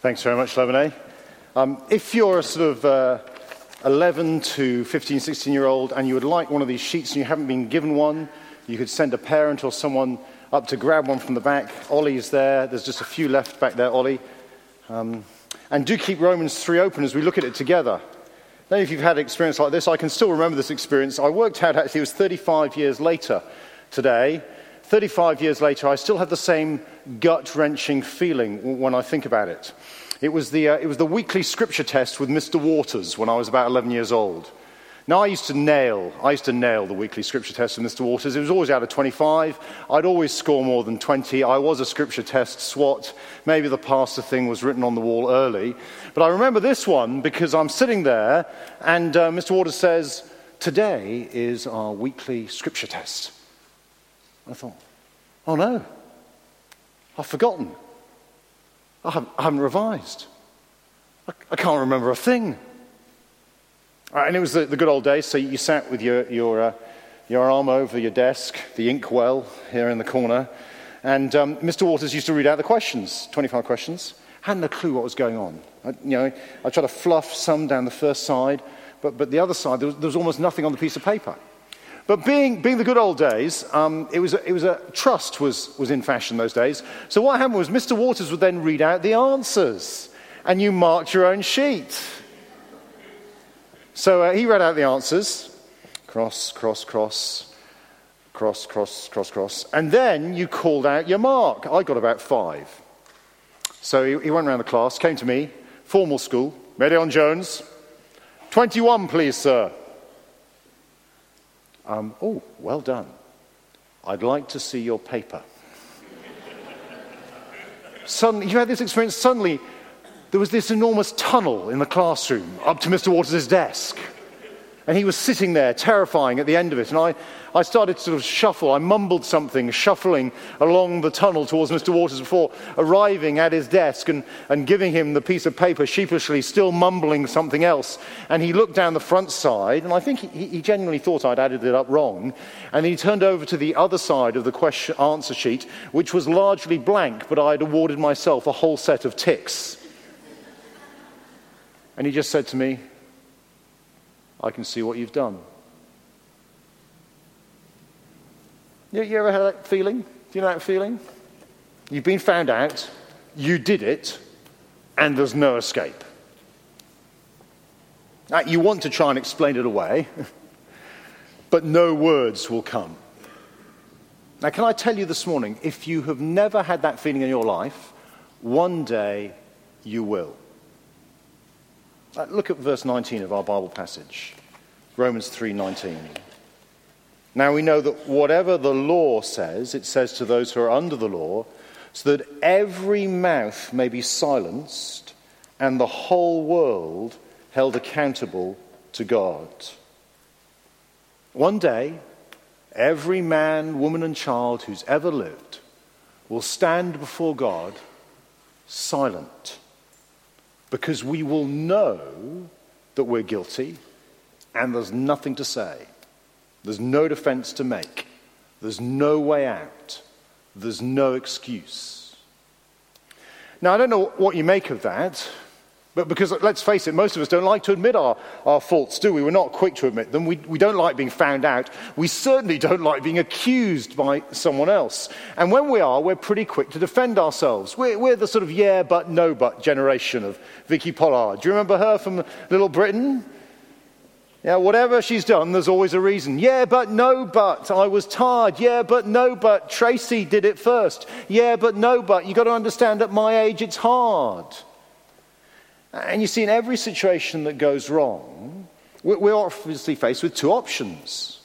Thanks very much, Lemonade. Um, if you're a sort of uh, 11 to 15, 16 year old and you would like one of these sheets and you haven't been given one, you could send a parent or someone up to grab one from the back. Ollie's there. There's just a few left back there, Ollie. Um, and do keep Romans 3 open as we look at it together. Now, if you've had an experience like this, I can still remember this experience. I worked out actually it was 35 years later today. 35 years later, I still have the same gut wrenching feeling when I think about it. It was, the, uh, it was the weekly scripture test with Mr. Waters when I was about 11 years old. Now, I used to nail, I used to nail the weekly scripture test with Mr. Waters. It was always out of 25. I'd always score more than 20. I was a scripture test swat. Maybe the pastor thing was written on the wall early. But I remember this one because I'm sitting there and uh, Mr. Waters says, Today is our weekly scripture test. I thought, oh no, I've forgotten. I haven't, I haven't revised. I, I, can't remember a thing. Right, and it was the, the, good old days, so you sat with your, your, uh, your arm over your desk, the inkwell here in the corner, and um, Mr. Waters used to read out the questions, 25 questions. Hadn't a clue what was going on. I, you know, I tried to fluff some down the first side, but, but the other side, there was, there was almost nothing on the piece of paper. But being, being the good old days, um, it, was a, it was a trust was, was in fashion those days. So what happened was Mr. Waters would then read out the answers, and you marked your own sheet. So uh, he read out the answers cross, cross, cross, cross, cross, cross, cross. And then you called out your mark. I got about five. So he, he went around the class, came to me, formal school, Medion Jones. 21, please, sir. Um, oh, well done. I'd like to see your paper. suddenly, you had this experience, suddenly there was this enormous tunnel in the classroom up to Mr. Waters' desk. And he was sitting there, terrifying at the end of it. And I, I started to sort of shuffle. I mumbled something, shuffling along the tunnel towards Mr. Waters before arriving at his desk and, and giving him the piece of paper sheepishly, still mumbling something else. And he looked down the front side, and I think he, he genuinely thought I'd added it up wrong. And he turned over to the other side of the question, answer sheet, which was largely blank, but I'd awarded myself a whole set of ticks. And he just said to me, I can see what you've done. You, you ever had that feeling? Do you know that feeling? You've been found out, you did it, and there's no escape. Now, you want to try and explain it away, but no words will come. Now, can I tell you this morning, if you have never had that feeling in your life, one day you will. Uh, look at verse 19 of our Bible passage, Romans 3:19. Now we know that whatever the law says, it says to those who are under the law, so that every mouth may be silenced and the whole world held accountable to God. One day, every man, woman, and child who's ever lived will stand before God silent because we will know that we're guilty and there's nothing to say. There's no defense to make. There's no way out. There's no excuse. Now, I don't know what you make of that, but because let's face it, most of us don't like to admit our, our faults, do we? We're not quick to admit them. We, we don't like being found out. We certainly don't like being accused by someone else. And when we are, we're pretty quick to defend ourselves. We're, we're the sort of yeah, but, no, but generation of Vicky Pollard. Do you remember her from Little Britain? Yeah, whatever she's done, there's always a reason. Yeah, but no, but I was tired. Yeah, but no, but Tracy did it first. Yeah, but no, but you've got to understand at my age it's hard. And you see, in every situation that goes wrong, we're obviously faced with two options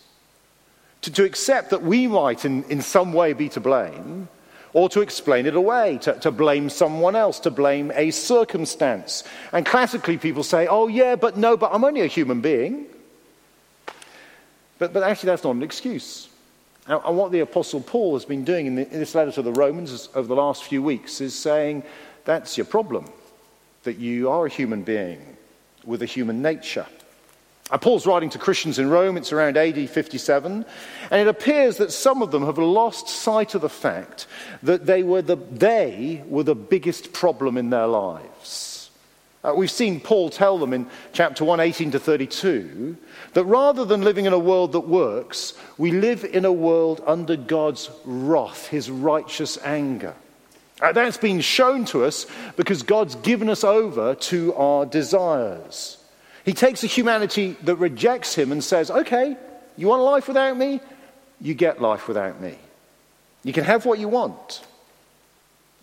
to, to accept that we might, in, in some way, be to blame, or to explain it away, to, to blame someone else, to blame a circumstance. And classically, people say, oh, yeah, but no, but I'm only a human being. But, but actually, that's not an excuse. And, what the Apostle Paul has been doing in, the, in this letter to the Romans over the last few weeks is saying, that's your problem that you are a human being with a human nature. Uh, Paul's writing to Christians in Rome, it's around AD 57, and it appears that some of them have lost sight of the fact that they were the, they were the biggest problem in their lives. Uh, we've seen Paul tell them in chapter 1, 18 to 32, that rather than living in a world that works, we live in a world under God's wrath, his righteous anger. Uh, that's been shown to us because God's given us over to our desires. He takes a humanity that rejects him and says, Okay, you want life without me? You get life without me. You can have what you want.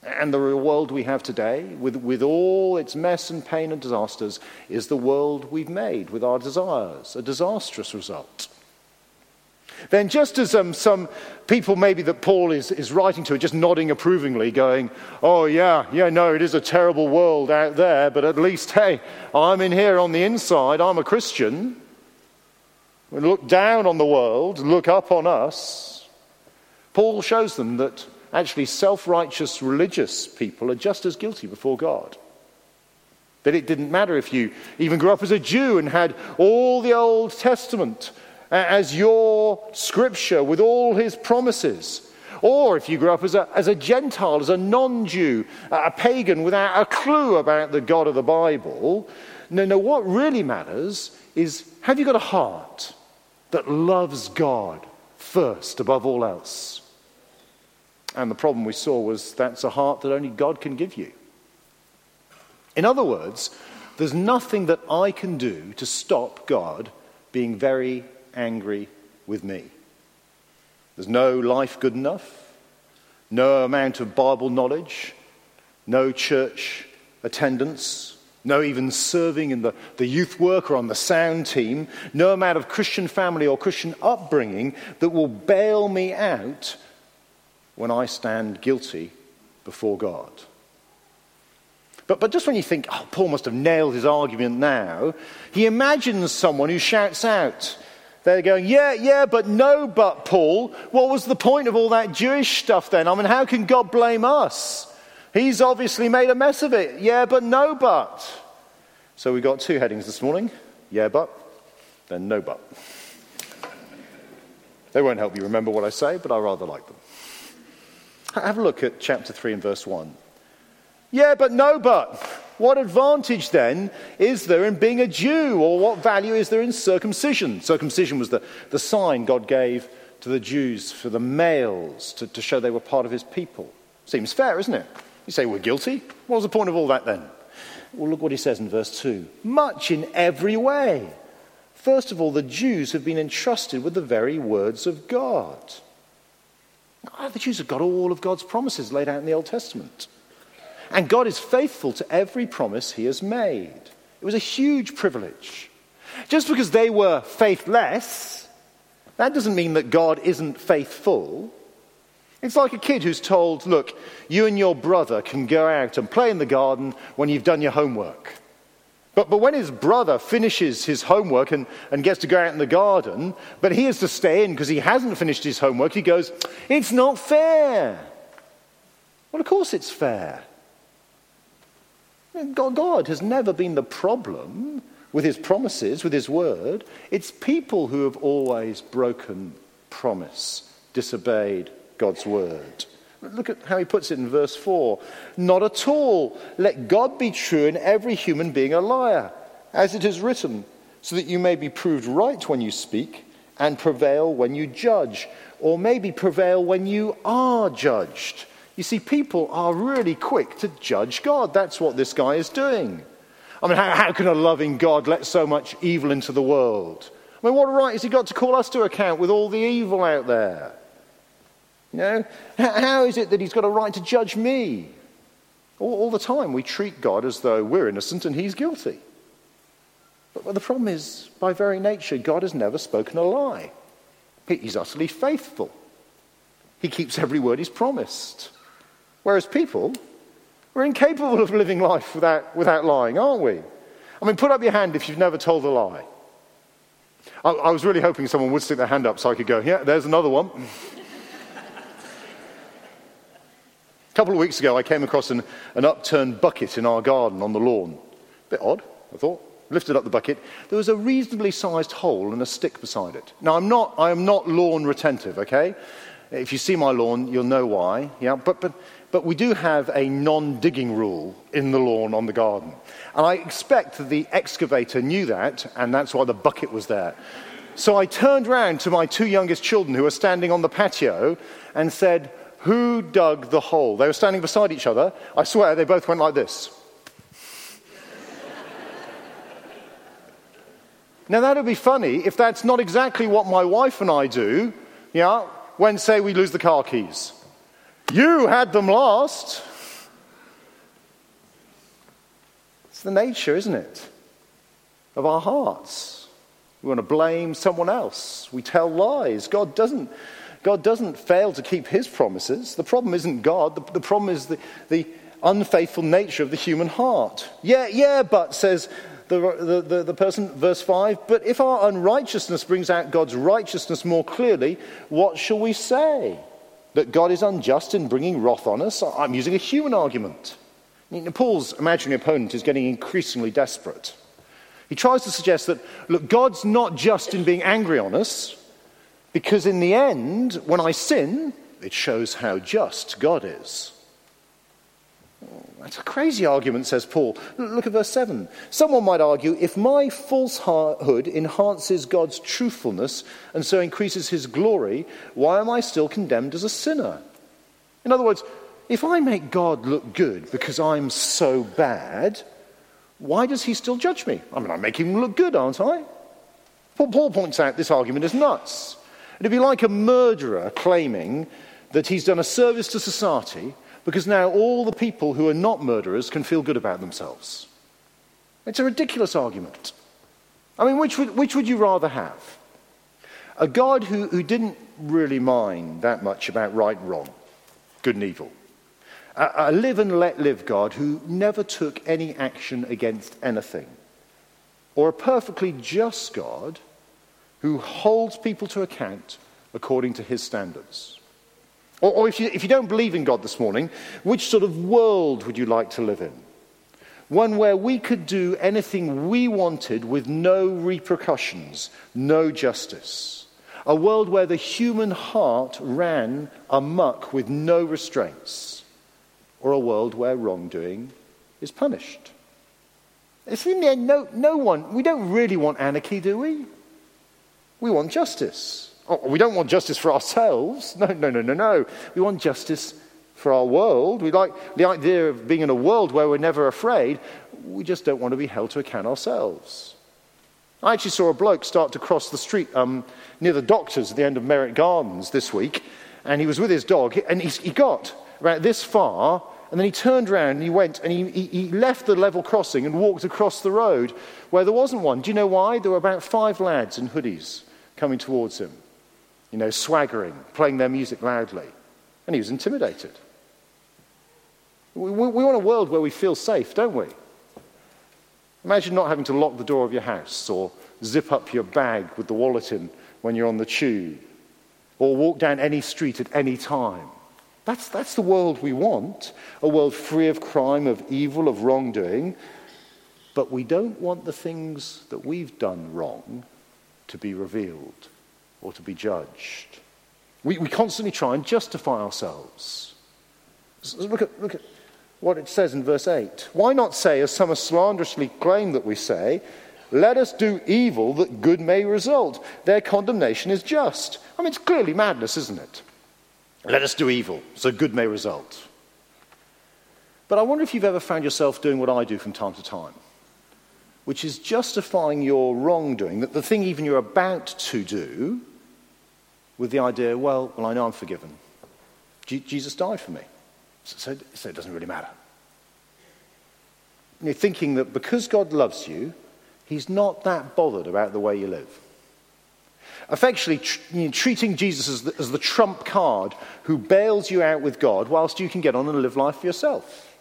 And the real world we have today, with, with all its mess and pain and disasters, is the world we've made with our desires, a disastrous result then just as um, some people maybe that Paul is, is writing to are just nodding approvingly, going, Oh, yeah, yeah, no, it is a terrible world out there, but at least, hey, I'm in here on the inside, I'm a Christian. We look down on the world, look up on us. Paul shows them that actually self righteous religious people are just as guilty before God. That it didn't matter if you even grew up as a Jew and had all the Old Testament as your scripture with all his promises. Or if you grew up as a, as a Gentile, as a non Jew, a pagan without a clue about the God of the Bible, no, no, what really matters is have you got a heart that loves God first above all else? And the problem we saw was that's a heart that only God can give you. In other words, there's nothing that I can do to stop God being very angry with me. There's no life good enough, no amount of Bible knowledge, no church attendance, no even serving in the, the youth work or on the sound team, no amount of Christian family or Christian upbringing that will bail me out when I stand guilty before God. But, but just when you think, oh, Paul must have nailed his argument now, he imagines someone who shouts out, they're going, yeah, yeah, but no, but Paul. What was the point of all that Jewish stuff then? I mean, how can God blame us? He's obviously made a mess of it. Yeah, but no, but. So we've got two headings this morning yeah, but, then no, but. They won't help you remember what I say, but I rather like them. Have a look at chapter 3 and verse 1. Yeah, but no, but. What advantage then is there in being a Jew, or what value is there in circumcision? Circumcision was the, the sign God gave to the Jews for the males to, to show they were part of his people. Seems fair, isn't it? You say we're guilty? What was the point of all that then? Well, look what he says in verse 2 much in every way. First of all, the Jews have been entrusted with the very words of God. Oh, the Jews have got all of God's promises laid out in the Old Testament. And God is faithful to every promise he has made. It was a huge privilege. Just because they were faithless, that doesn't mean that God isn't faithful. It's like a kid who's told, look, you and your brother can go out and play in the garden when you've done your homework. But, but when his brother finishes his homework and, and gets to go out in the garden, but he has to stay in because he hasn't finished his homework, he goes, It's not fair. Well, of course it's fair. God has never been the problem with his promises, with his word. It's people who have always broken promise, disobeyed God's word. Look at how he puts it in verse 4. Not at all. Let God be true and every human being a liar, as it is written, so that you may be proved right when you speak and prevail when you judge, or maybe prevail when you are judged. You see, people are really quick to judge God. That's what this guy is doing. I mean, how, how, can a loving God let so much evil into the world? I mean, what right has he got to call us to account with all the evil out there? You know, how is it that he's got a right to judge me? All, all the time we treat God as though we're innocent and he's guilty. But, but the problem is, by very nature, God has never spoken a lie. He's utterly faithful. He keeps every word he's promised. Whereas people, we're incapable of living life without, without lying, aren't we? I mean, put up your hand if you've never told a lie. I, I was really hoping someone would stick their hand up so I could go, yeah, there's another one. a couple of weeks ago, I came across an, an upturned bucket in our garden on the lawn. A bit odd, I thought. lifted up the bucket, there was a reasonably sized hole and a stick beside it. Now, I'm not, I am not lawn retentive, okay? If you see my lawn, you'll know why. Yeah, but, but, but we do have a non digging rule in the lawn on the garden. And I expect that the excavator knew that, and that's why the bucket was there. So I turned round to my two youngest children who were standing on the patio and said, Who dug the hole? They were standing beside each other. I swear they both went like this. now, that would be funny if that's not exactly what my wife and I do, yeah, when, say, we lose the car keys. You had them last. It's the nature, isn't it, of our hearts. We want to blame someone else. We tell lies. God doesn't, God doesn't fail to keep his promises. The problem isn't God, the, the problem is the, the unfaithful nature of the human heart. Yeah, yeah, but, says the, the, the, the, person, verse 5, but if our unrighteousness brings out God's righteousness more clearly, what shall we say? That God is unjust in bringing wrath on us? I'm using a human argument. Paul's imaginary opponent is getting increasingly desperate. He tries to suggest that, look, God's not just in being angry on us, because in the end, when I sin, it shows how just God is. That's a crazy argument, says Paul. Look at verse 7. Someone might argue if my falsehood enhances God's truthfulness and so increases his glory, why am I still condemned as a sinner? In other words, if I make God look good because I'm so bad, why does he still judge me? I mean, I'm making him look good, aren't I? Paul points out this argument is nuts. It'd be like a murderer claiming that he's done a service to society because now all the people who are not murderers can feel good about themselves. It's a ridiculous argument. I mean, which would, which would you rather have? A God who, who didn't really mind that much about right and wrong, good and evil. A, a live and let live God who never took any action against anything. Or a perfectly just God who holds people to account according to his standards. Or, or if, you, if you don't believe in God this morning, which sort of world would you like to live in? One where we could do anything we wanted with no repercussions, no justice. A world where the human heart ran amuck with no restraints. Or a world where wrongdoing is punished. It's in the end, no, no one, we don't really want anarchy, do we? We want justice. Oh, we don't want justice for ourselves. No, no, no, no, no. We want justice for our world. We like the idea of being in a world where we're never afraid. We just don't want to be held to account ourselves. I actually saw a bloke start to cross the street um, near the doctors at the end of Merritt Gardens this week, and he was with his dog, and he, he got about this far, and then he turned around and he went and he, he, he left the level crossing and walked across the road where there wasn't one. Do you know why? There were about five lads in hoodies coming towards him you know, swaggering, playing their music loudly. And he was intimidated. We, we, we, want a world where we feel safe, don't we? Imagine not having to lock the door of your house or zip up your bag with the wallet in when you're on the tube or walk down any street at any time. That's, that's the world we want a world free of crime, of evil, of wrongdoing. But we don't want the things that we've done wrong to be revealed or to be judged. We, we constantly try and justify ourselves. look, at, look at what it says in verse 8. Why not say, as some slanderously claim that we say, let us do evil that good may result? Their condemnation is just. I mean, it's clearly madness, isn't it? Let us do evil so good may result. But I wonder if you've ever found yourself doing what I do from time to time, which is justifying your wrongdoing, that the thing even you're about to do with the idea, well, well I know I'm forgiven. Jesus died for me, so, so it doesn't really matter. You're thinking that because God loves you, he's not that bothered about the way you live. Effectively, tr- you know, treating Jesus as the, as the trump card who bails you out with God whilst you can get on and live life for yourself.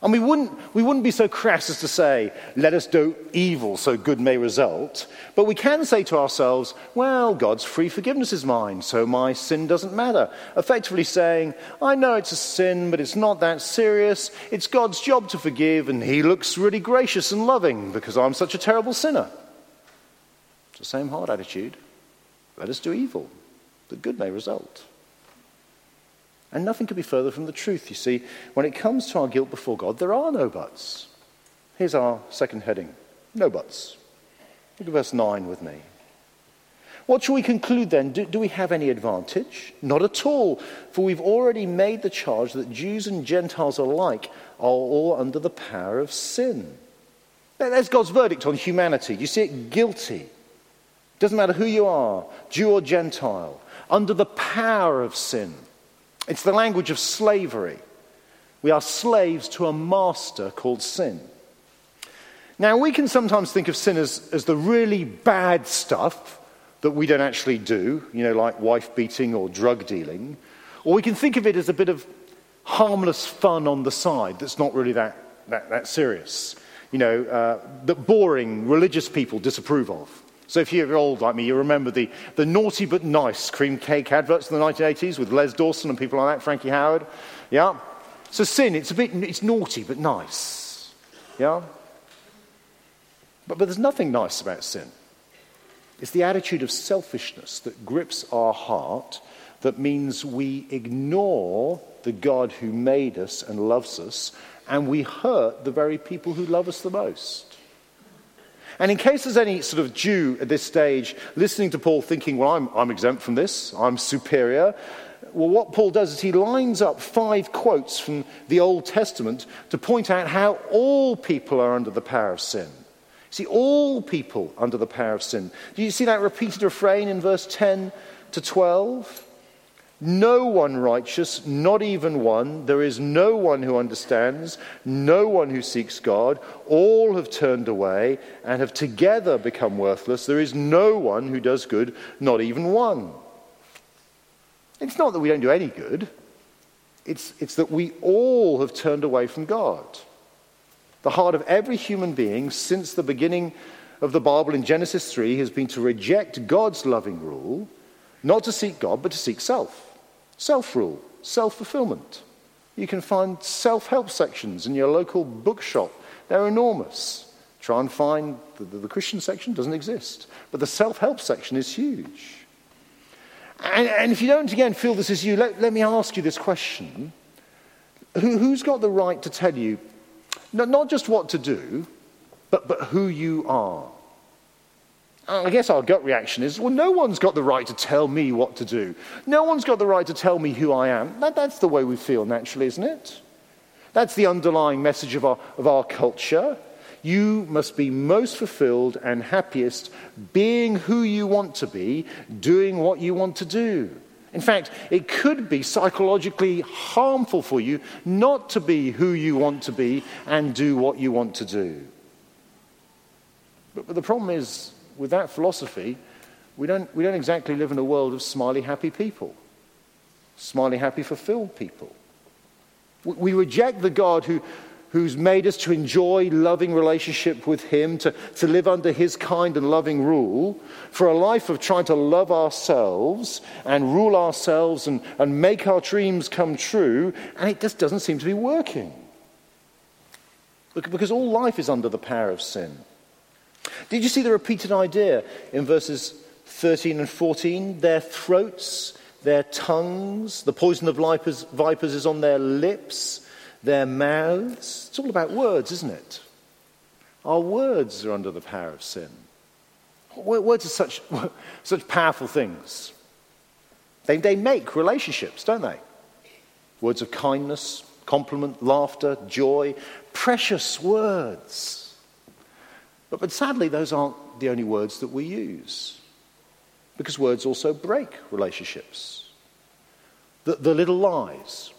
And we wouldn't, we wouldn't be so crass as to say, let us do evil so good may result. But we can say to ourselves, well, God's free forgiveness is mine, so my sin doesn't matter. Effectively saying, I know it's a sin, but it's not that serious. It's God's job to forgive, and He looks really gracious and loving because I'm such a terrible sinner. It's the same hard attitude. Let us do evil, that good may result. And nothing could be further from the truth. You see, when it comes to our guilt before God, there are no buts. Here's our second heading no buts. Look at verse 9 with me. What shall we conclude then? Do, do, we have any advantage? Not at all, for we've already made the charge that Jews and Gentiles alike are all under the power of sin. There's God's verdict on humanity. You see it guilty. Doesn't matter who you are, Jew or Gentile, under the power of sin. It's the language of slavery. We are slaves to a master called sin. Now, we can sometimes think of sin as, as the really bad stuff that we don't actually do, you know, like wife beating or drug dealing. Or we can think of it as a bit of harmless fun on the side that's not really that, that, that serious, you know, uh, that boring religious people disapprove of. So if you're old like me, you remember the, the naughty but nice cream cake adverts in the 1980s with Les Dawson and people like that, Frankie Howerd. Yeah? So sin, it's a bit, it's naughty but nice. Yeah? But, but there's nothing nice about sin. It's the attitude of selfishness that grips our heart that means we ignore the God who made us and loves us, and we hurt the very people who love us the most. And in case there's any sort of Jew at this stage listening to Paul thinking, well, I'm, I'm exempt from this, I'm superior, well, what Paul does is he lines up five quotes from the Old Testament to point out how all people are under the power of sin. See, all people under the power of sin. Do you see that repeated refrain in verse 10 to 12? No one righteous, not even one. There is no one who understands, no one who seeks God. All have turned away and have together become worthless. There is no one who does good, not even one. It's not that we don't do any good, it's, it's that we all have turned away from God. The heart of every human being since the beginning of the Bible in Genesis 3 has been to reject God's loving rule, not to seek God, but to seek self. Self rule, self fulfillment. You can find self help sections in your local bookshop, they're enormous. Try and find the, the, the Christian section, doesn't exist. But the self help section is huge. And, and, if you don't, again, feel this is you, let, let me ask you this question Who, Who's got the right to tell you not, not just what to do, but, but who you are? I guess our gut reaction is well, no one's got the right to tell me what to do. No one's got the right to tell me who I am. That, that's the way we feel naturally, isn't it? That's the underlying message of our, of our culture. You must be most fulfilled and happiest being who you want to be, doing what you want to do. In fact, it could be psychologically harmful for you not to be who you want to be and do what you want to do. But, but the problem is, with that philosophy, we don't, we don't exactly live in a world of smiley, happy people, smiley, happy, fulfilled people. We, reject the God who, who's made us to enjoy loving relationship with him, to, to live under his kind and loving rule, for a life of trying to love ourselves and rule ourselves and, and make our dreams come true, and it just doesn't seem to be working. Because all life is under the power of sin. Did you see the repeated idea in verses 13 and 14? Their throats, their tongues, the poison of vipers, vipers is on their lips, their mouths. It's all about words, isn't it? Our words are under the power of sin. Words are such, such powerful things. They, they make relationships, don't they? Words of kindness, compliment, laughter, joy, precious words. But, but sadly, those aren't the only words that we use, because words also break relationships. The, the little lies.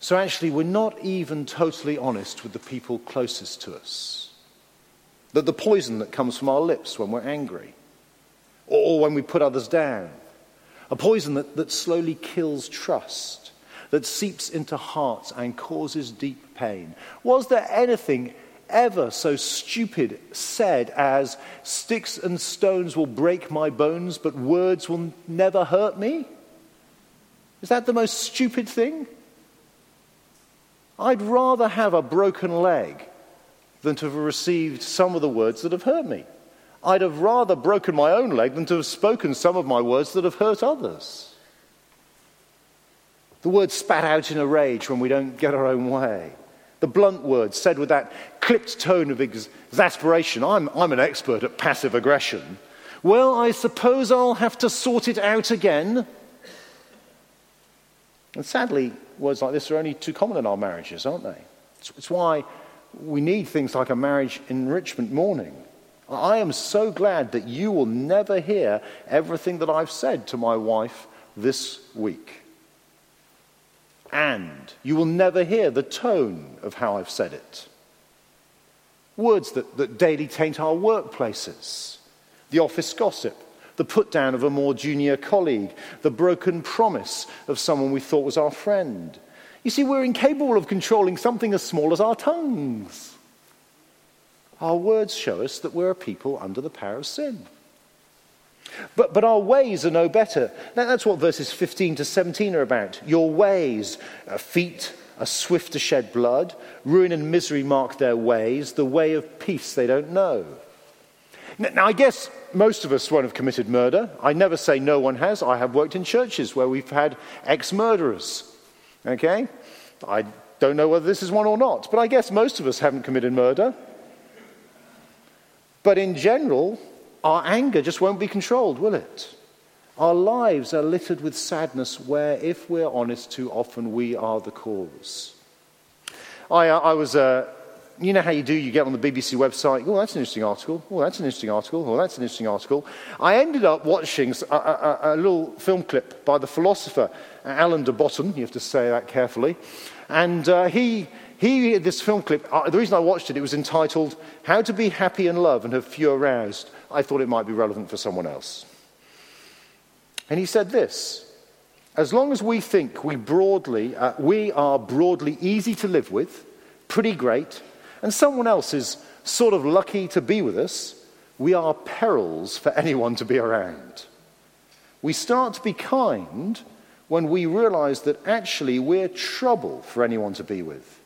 So actually, we're not even totally honest with the people closest to us. That the poison that comes from our lips when we're angry, or when we put others down, a poison that, that slowly kills trust. that seeps into hearts and causes deep pain. Was there anything ever so stupid said as, Sticks and stones will break my bones, but words will never hurt me? Is that the most stupid thing? I'd rather have a broken leg than to have received some of the words that have hurt me. I'd have rather broken my own leg than to have spoken some of my words that have hurt others. The words spat out in a rage when we don't get our own way. The blunt words said with that clipped tone of exasperation. I'm, I'm an expert at passive aggression. Well, I suppose I'll have to sort it out again. And sadly, words like this are only too common in our marriages, aren't they? It's, it's why we need things like a marriage enrichment morning. I am so glad that you will never hear everything that I've said to my wife this week. And you will never hear the tone of how I've said it. Words that, that daily taint our workplaces, the office gossip, the put down of a more junior colleague, the broken promise of someone we thought was our friend. You see, we're incapable of controlling something as small as our tongues. Our words show us that we're a people under the power of sin. But, but our ways are no better. Now, That's what verses 15 to 17 are about. Your ways, feet are swift to shed blood, ruin and misery mark their ways, the way of peace they don't know. Now, now, I guess most of us won't have committed murder. I never say no one has. I have worked in churches where we've had ex murderers. Okay? I don't know whether this is one or not, but I guess most of us haven't committed murder. But in general, our anger just won't be controlled, will it? Our lives are littered with sadness where, if we're honest, too often we are the cause. I, uh, I was, uh, you know how you do, you get on the BBC website, oh, that's an interesting article, oh, that's an interesting article, oh, that's an interesting article. I ended up watching a, a, a little film clip by the philosopher Alain de Botton, you have to say that carefully, and uh, he, he, this film clip, uh, the reason I watched it, it was entitled How to Be Happy in Love and Have Few Aroused. I thought it might be relevant for someone else. And he said this As long as we think we, broadly, uh, we are broadly easy to live with, pretty great, and someone else is sort of lucky to be with us, we are perils for anyone to be around. We start to be kind when we realize that actually we're trouble for anyone to be with.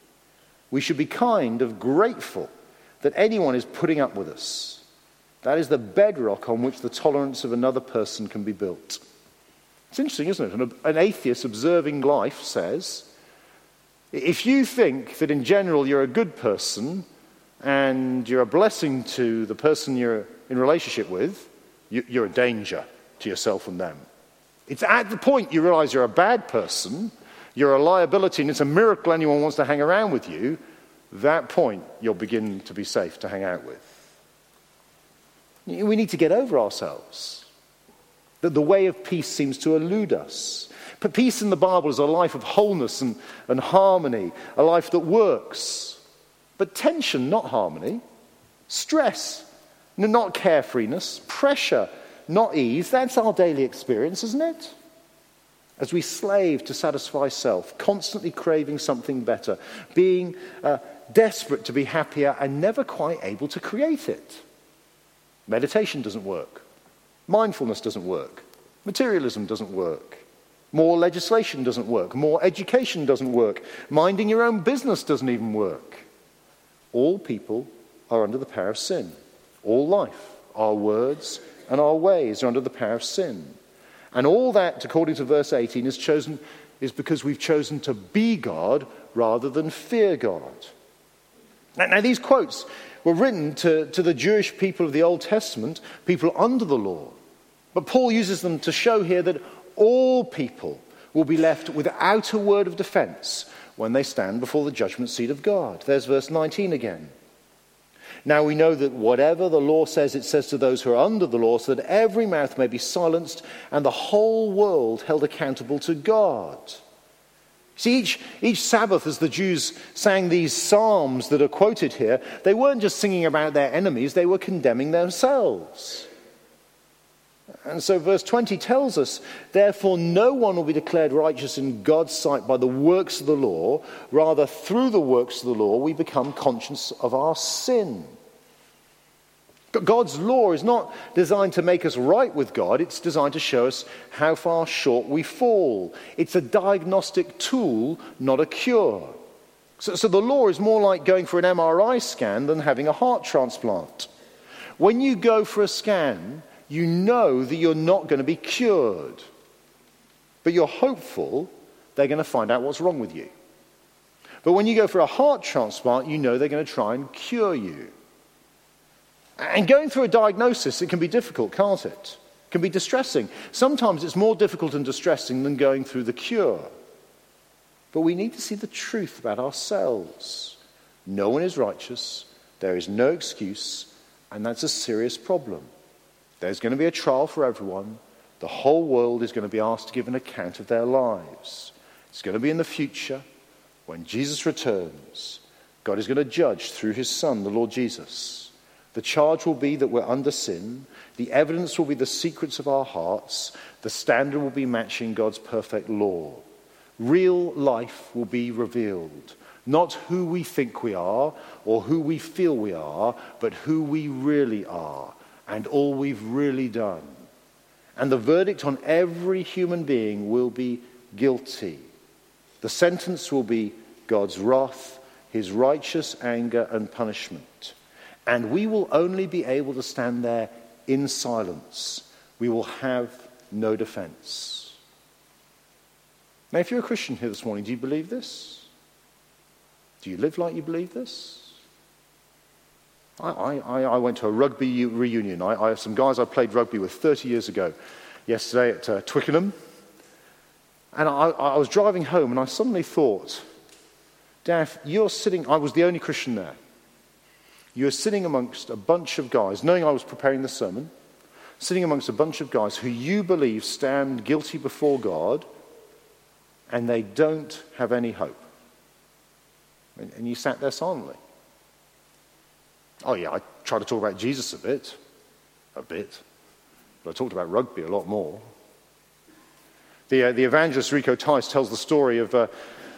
We should be kind of grateful that anyone is putting up with us. That is the bedrock on which the tolerance of another person can be built. It's interesting, isn't it? An, atheist observing life says if you think that in general you're a good person and you're a blessing to the person you're in relationship with, you're a danger to yourself and them. It's at the point you realize you're a bad person, you're a liability, and it's a miracle anyone wants to hang around with you, that point you'll begin to be safe to hang out with. We need to get over ourselves. That the way of peace seems to elude us. But peace in the Bible is a life of wholeness and, and harmony, a life that works. But tension, not harmony. Stress, not carefreeness. Pressure, not ease. That's our daily experience, isn't it? As we slave to satisfy self, constantly craving something better, being uh, desperate to be happier and never quite able to create it. Meditation doesn't work. Mindfulness doesn't work. Materialism doesn't work. More legislation doesn't work. More education doesn't work. Minding your own business doesn't even work. All people are under the power of sin. All life, our words and our ways are under the power of sin. And all that, according to verse 18, is chosen is because we've chosen to be God rather than fear God. Now, now these quotes were written to, to the Jewish people of the Old Testament, people under the law. But Paul uses them to show here that all people will be left without a word of defense when they stand before the judgment seat of God. There's verse 19 again. Now we know that whatever the law says, it says to those who are under the law, so that every mouth may be silenced and the whole world held accountable to God. See, each, each Sabbath, as the Jews sang these psalms that are quoted here, they weren't just singing about their enemies, they were condemning themselves. And so, verse 20 tells us, therefore, no one will be declared righteous in God's sight by the works of the law. Rather, through the works of the law, we become conscious of our sin. God's law is not designed to make us right with God, it's designed to show us how far short we fall. It's a diagnostic tool, not a cure. So, so, the law is more like going for an MRI scan than having a heart transplant. When you go for a scan, you know that you're not going to be cured, but you're hopeful they're going to find out what's wrong with you. But when you go for a heart transplant, you know they're going to try and cure you. And going through a diagnosis, it can be difficult, can't it? It can be distressing. Sometimes it's more difficult and distressing than going through the cure. But we need to see the truth about ourselves. No one is righteous, there is no excuse, and that's a serious problem. There's going to be a trial for everyone. The whole world is going to be asked to give an account of their lives. It's going to be in the future when Jesus returns. God is going to judge through his Son, the Lord Jesus. The charge will be that we're under sin. The evidence will be the secrets of our hearts. The standard will be matching God's perfect law. Real life will be revealed. Not who we think we are or who we feel we are, but who we really are and all we've really done. And the verdict on every human being will be guilty. The sentence will be God's wrath, his righteous anger and punishment. And we will only be able to stand there in silence. We will have no defense. Now, if you're a Christian here this morning, do you believe this? Do you live like you believe this? I, I, I went to a rugby reunion. I, I, have some guys I played rugby with 30 years ago yesterday at uh, Twickenham. And I, I was driving home and I suddenly thought, Daff, you're sitting, I was the only Christian there. You were sitting amongst a bunch of guys, knowing I was preparing the sermon, sitting amongst a bunch of guys who you believe stand guilty before God and they don't have any hope. And you sat there silently. Oh, yeah, I tried to talk about Jesus a bit, a bit, but I talked about rugby a lot more. The, uh, the evangelist Rico Tice tells the story of uh,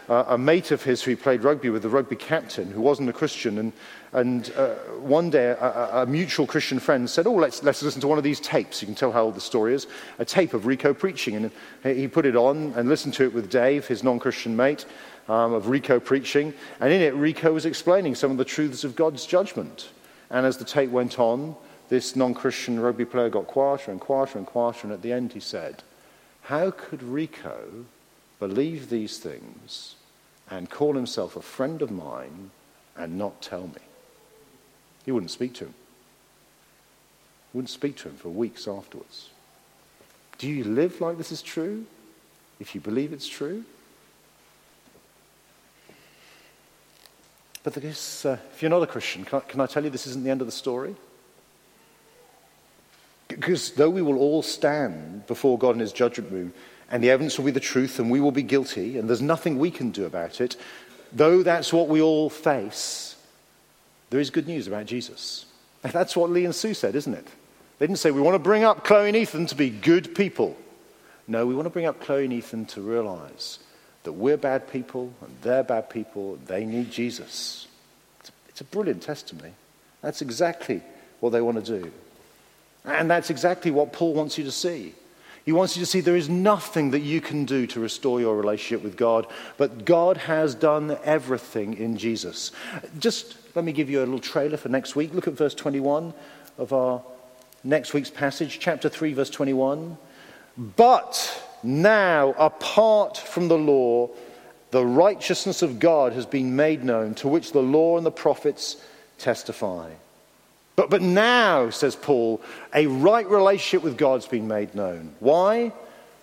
uh, a mate of his who played rugby with, the rugby captain, who wasn't a Christian. And, and uh, one day, a, a, mutual Christian friend said, Oh, let's, let's listen to one of these tapes. You can tell how old the story is. A tape of Rico preaching. And he put it on and listened to it with Dave, his non Christian mate, um, of Rico preaching. And in it, Rico was explaining some of the truths of God's judgment. And as the tape went on, this non Christian rugby player got quieter and quieter and quieter. And at the end, he said, How could Rico believe these things and call himself a friend of mine and not tell me. He wouldn't speak to him. He wouldn't speak to him for weeks afterwards. Do you live like this is true? If you believe it's true? But this, uh, if you're not a Christian, can I, can I tell you this isn't the end of the story? Because though we will all stand before God in his judgment room, and the evidence will be the truth, and we will be guilty, and there's nothing we can do about it. Though that's what we all face, there is good news about Jesus. That's what Lee and Sue said, isn't it? They didn't say, We want to bring up Chloe and Ethan to be good people. No, we want to bring up Chloe and Ethan to realize that we're bad people and they're bad people. They need Jesus. It's a, it's a brilliant testimony. That's exactly what they want to do. And that's exactly what Paul wants you to see. He wants you to see there is nothing that you can do to restore your relationship with God, but God has done everything in Jesus. Just let me give you a little trailer for next week. Look at verse 21 of our next week's passage, chapter 3, verse 21. But now, apart from the law, the righteousness of God has been made known, to which the law and the prophets testify. But, but now, says Paul, a right relationship with God's been made known. Why?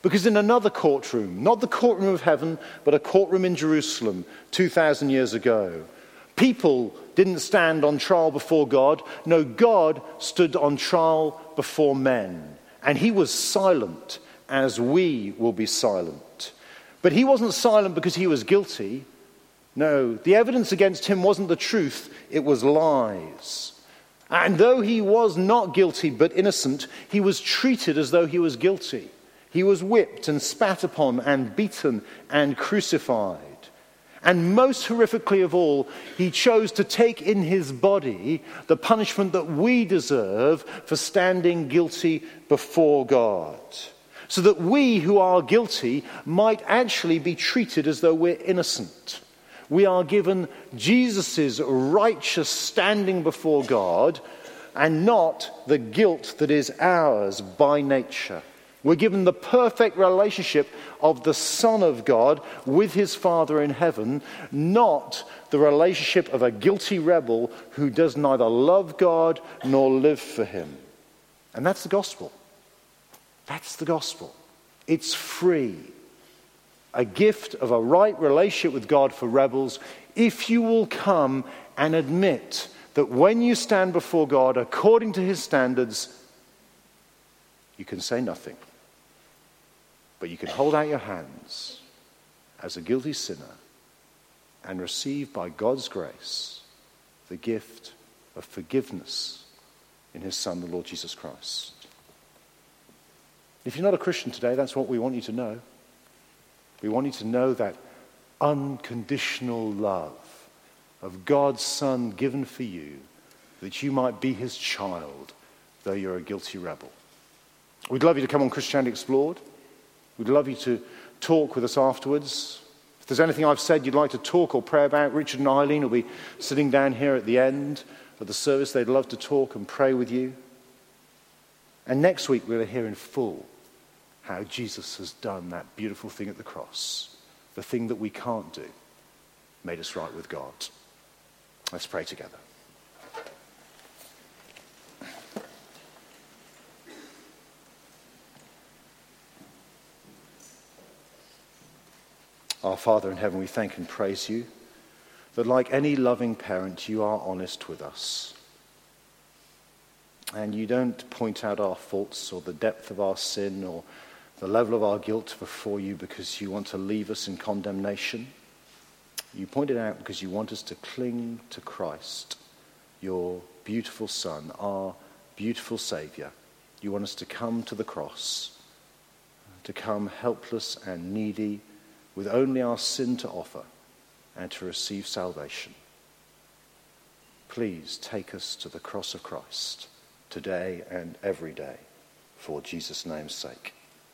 Because in another courtroom, not the courtroom of heaven, but a courtroom in Jerusalem 2,000 years ago, people didn't stand on trial before God. No, God stood on trial before men. And he was silent as we will be silent. But he wasn't silent because he was guilty. No, the evidence against him wasn't the truth, it was lies. And though he was not guilty but innocent, he was treated as though he was guilty. He was whipped and spat upon and beaten and crucified. And most horrifically of all, he chose to take in his body the punishment that we deserve for standing guilty before God. So that we who are guilty might actually be treated as though we're innocent we are given Jesus' righteous standing before God and not the guilt that is ours by nature. We're given the perfect relationship of the Son of God with his Father in heaven, not the relationship of a guilty rebel who does neither love God nor live for him. And that's the gospel. That's the gospel. It's free a gift of a right relationship with God for rebels if you will come and admit that when you stand before God according to his standards, you can say nothing. But you can hold out your hands as a guilty sinner and receive by God's grace the gift of forgiveness in his Son, the Lord Jesus Christ. If you're not a Christian today, that's what we want you to know. We want you to know that unconditional love of God's Son given for you, that you might be his child, though you're a guilty rebel. We'd love you to come on Christianity Explored. We'd love you to talk with us afterwards. If there's anything I've said you'd like to talk or pray about, Richard and Eileen will be sitting down here at the end of the service. They'd love to talk and pray with you. And next week we'll hear in full how Jesus has done that beautiful thing at the cross, the thing that we can't do, made us right with God. Let's pray together. Our Father in heaven, we thank and praise you that, like any loving parent, you are honest with us. And you don't point out our faults or the depth of our sin or the level of our guilt before you because you want to leave us in condemnation. You point it out because you want us to cling to Christ, your beautiful Son, our beautiful Saviour. You want us to come to the cross, to come helpless and needy with only our sin to offer and to receive salvation. Please take us to the cross of Christ today and every day for Jesus' name's sake.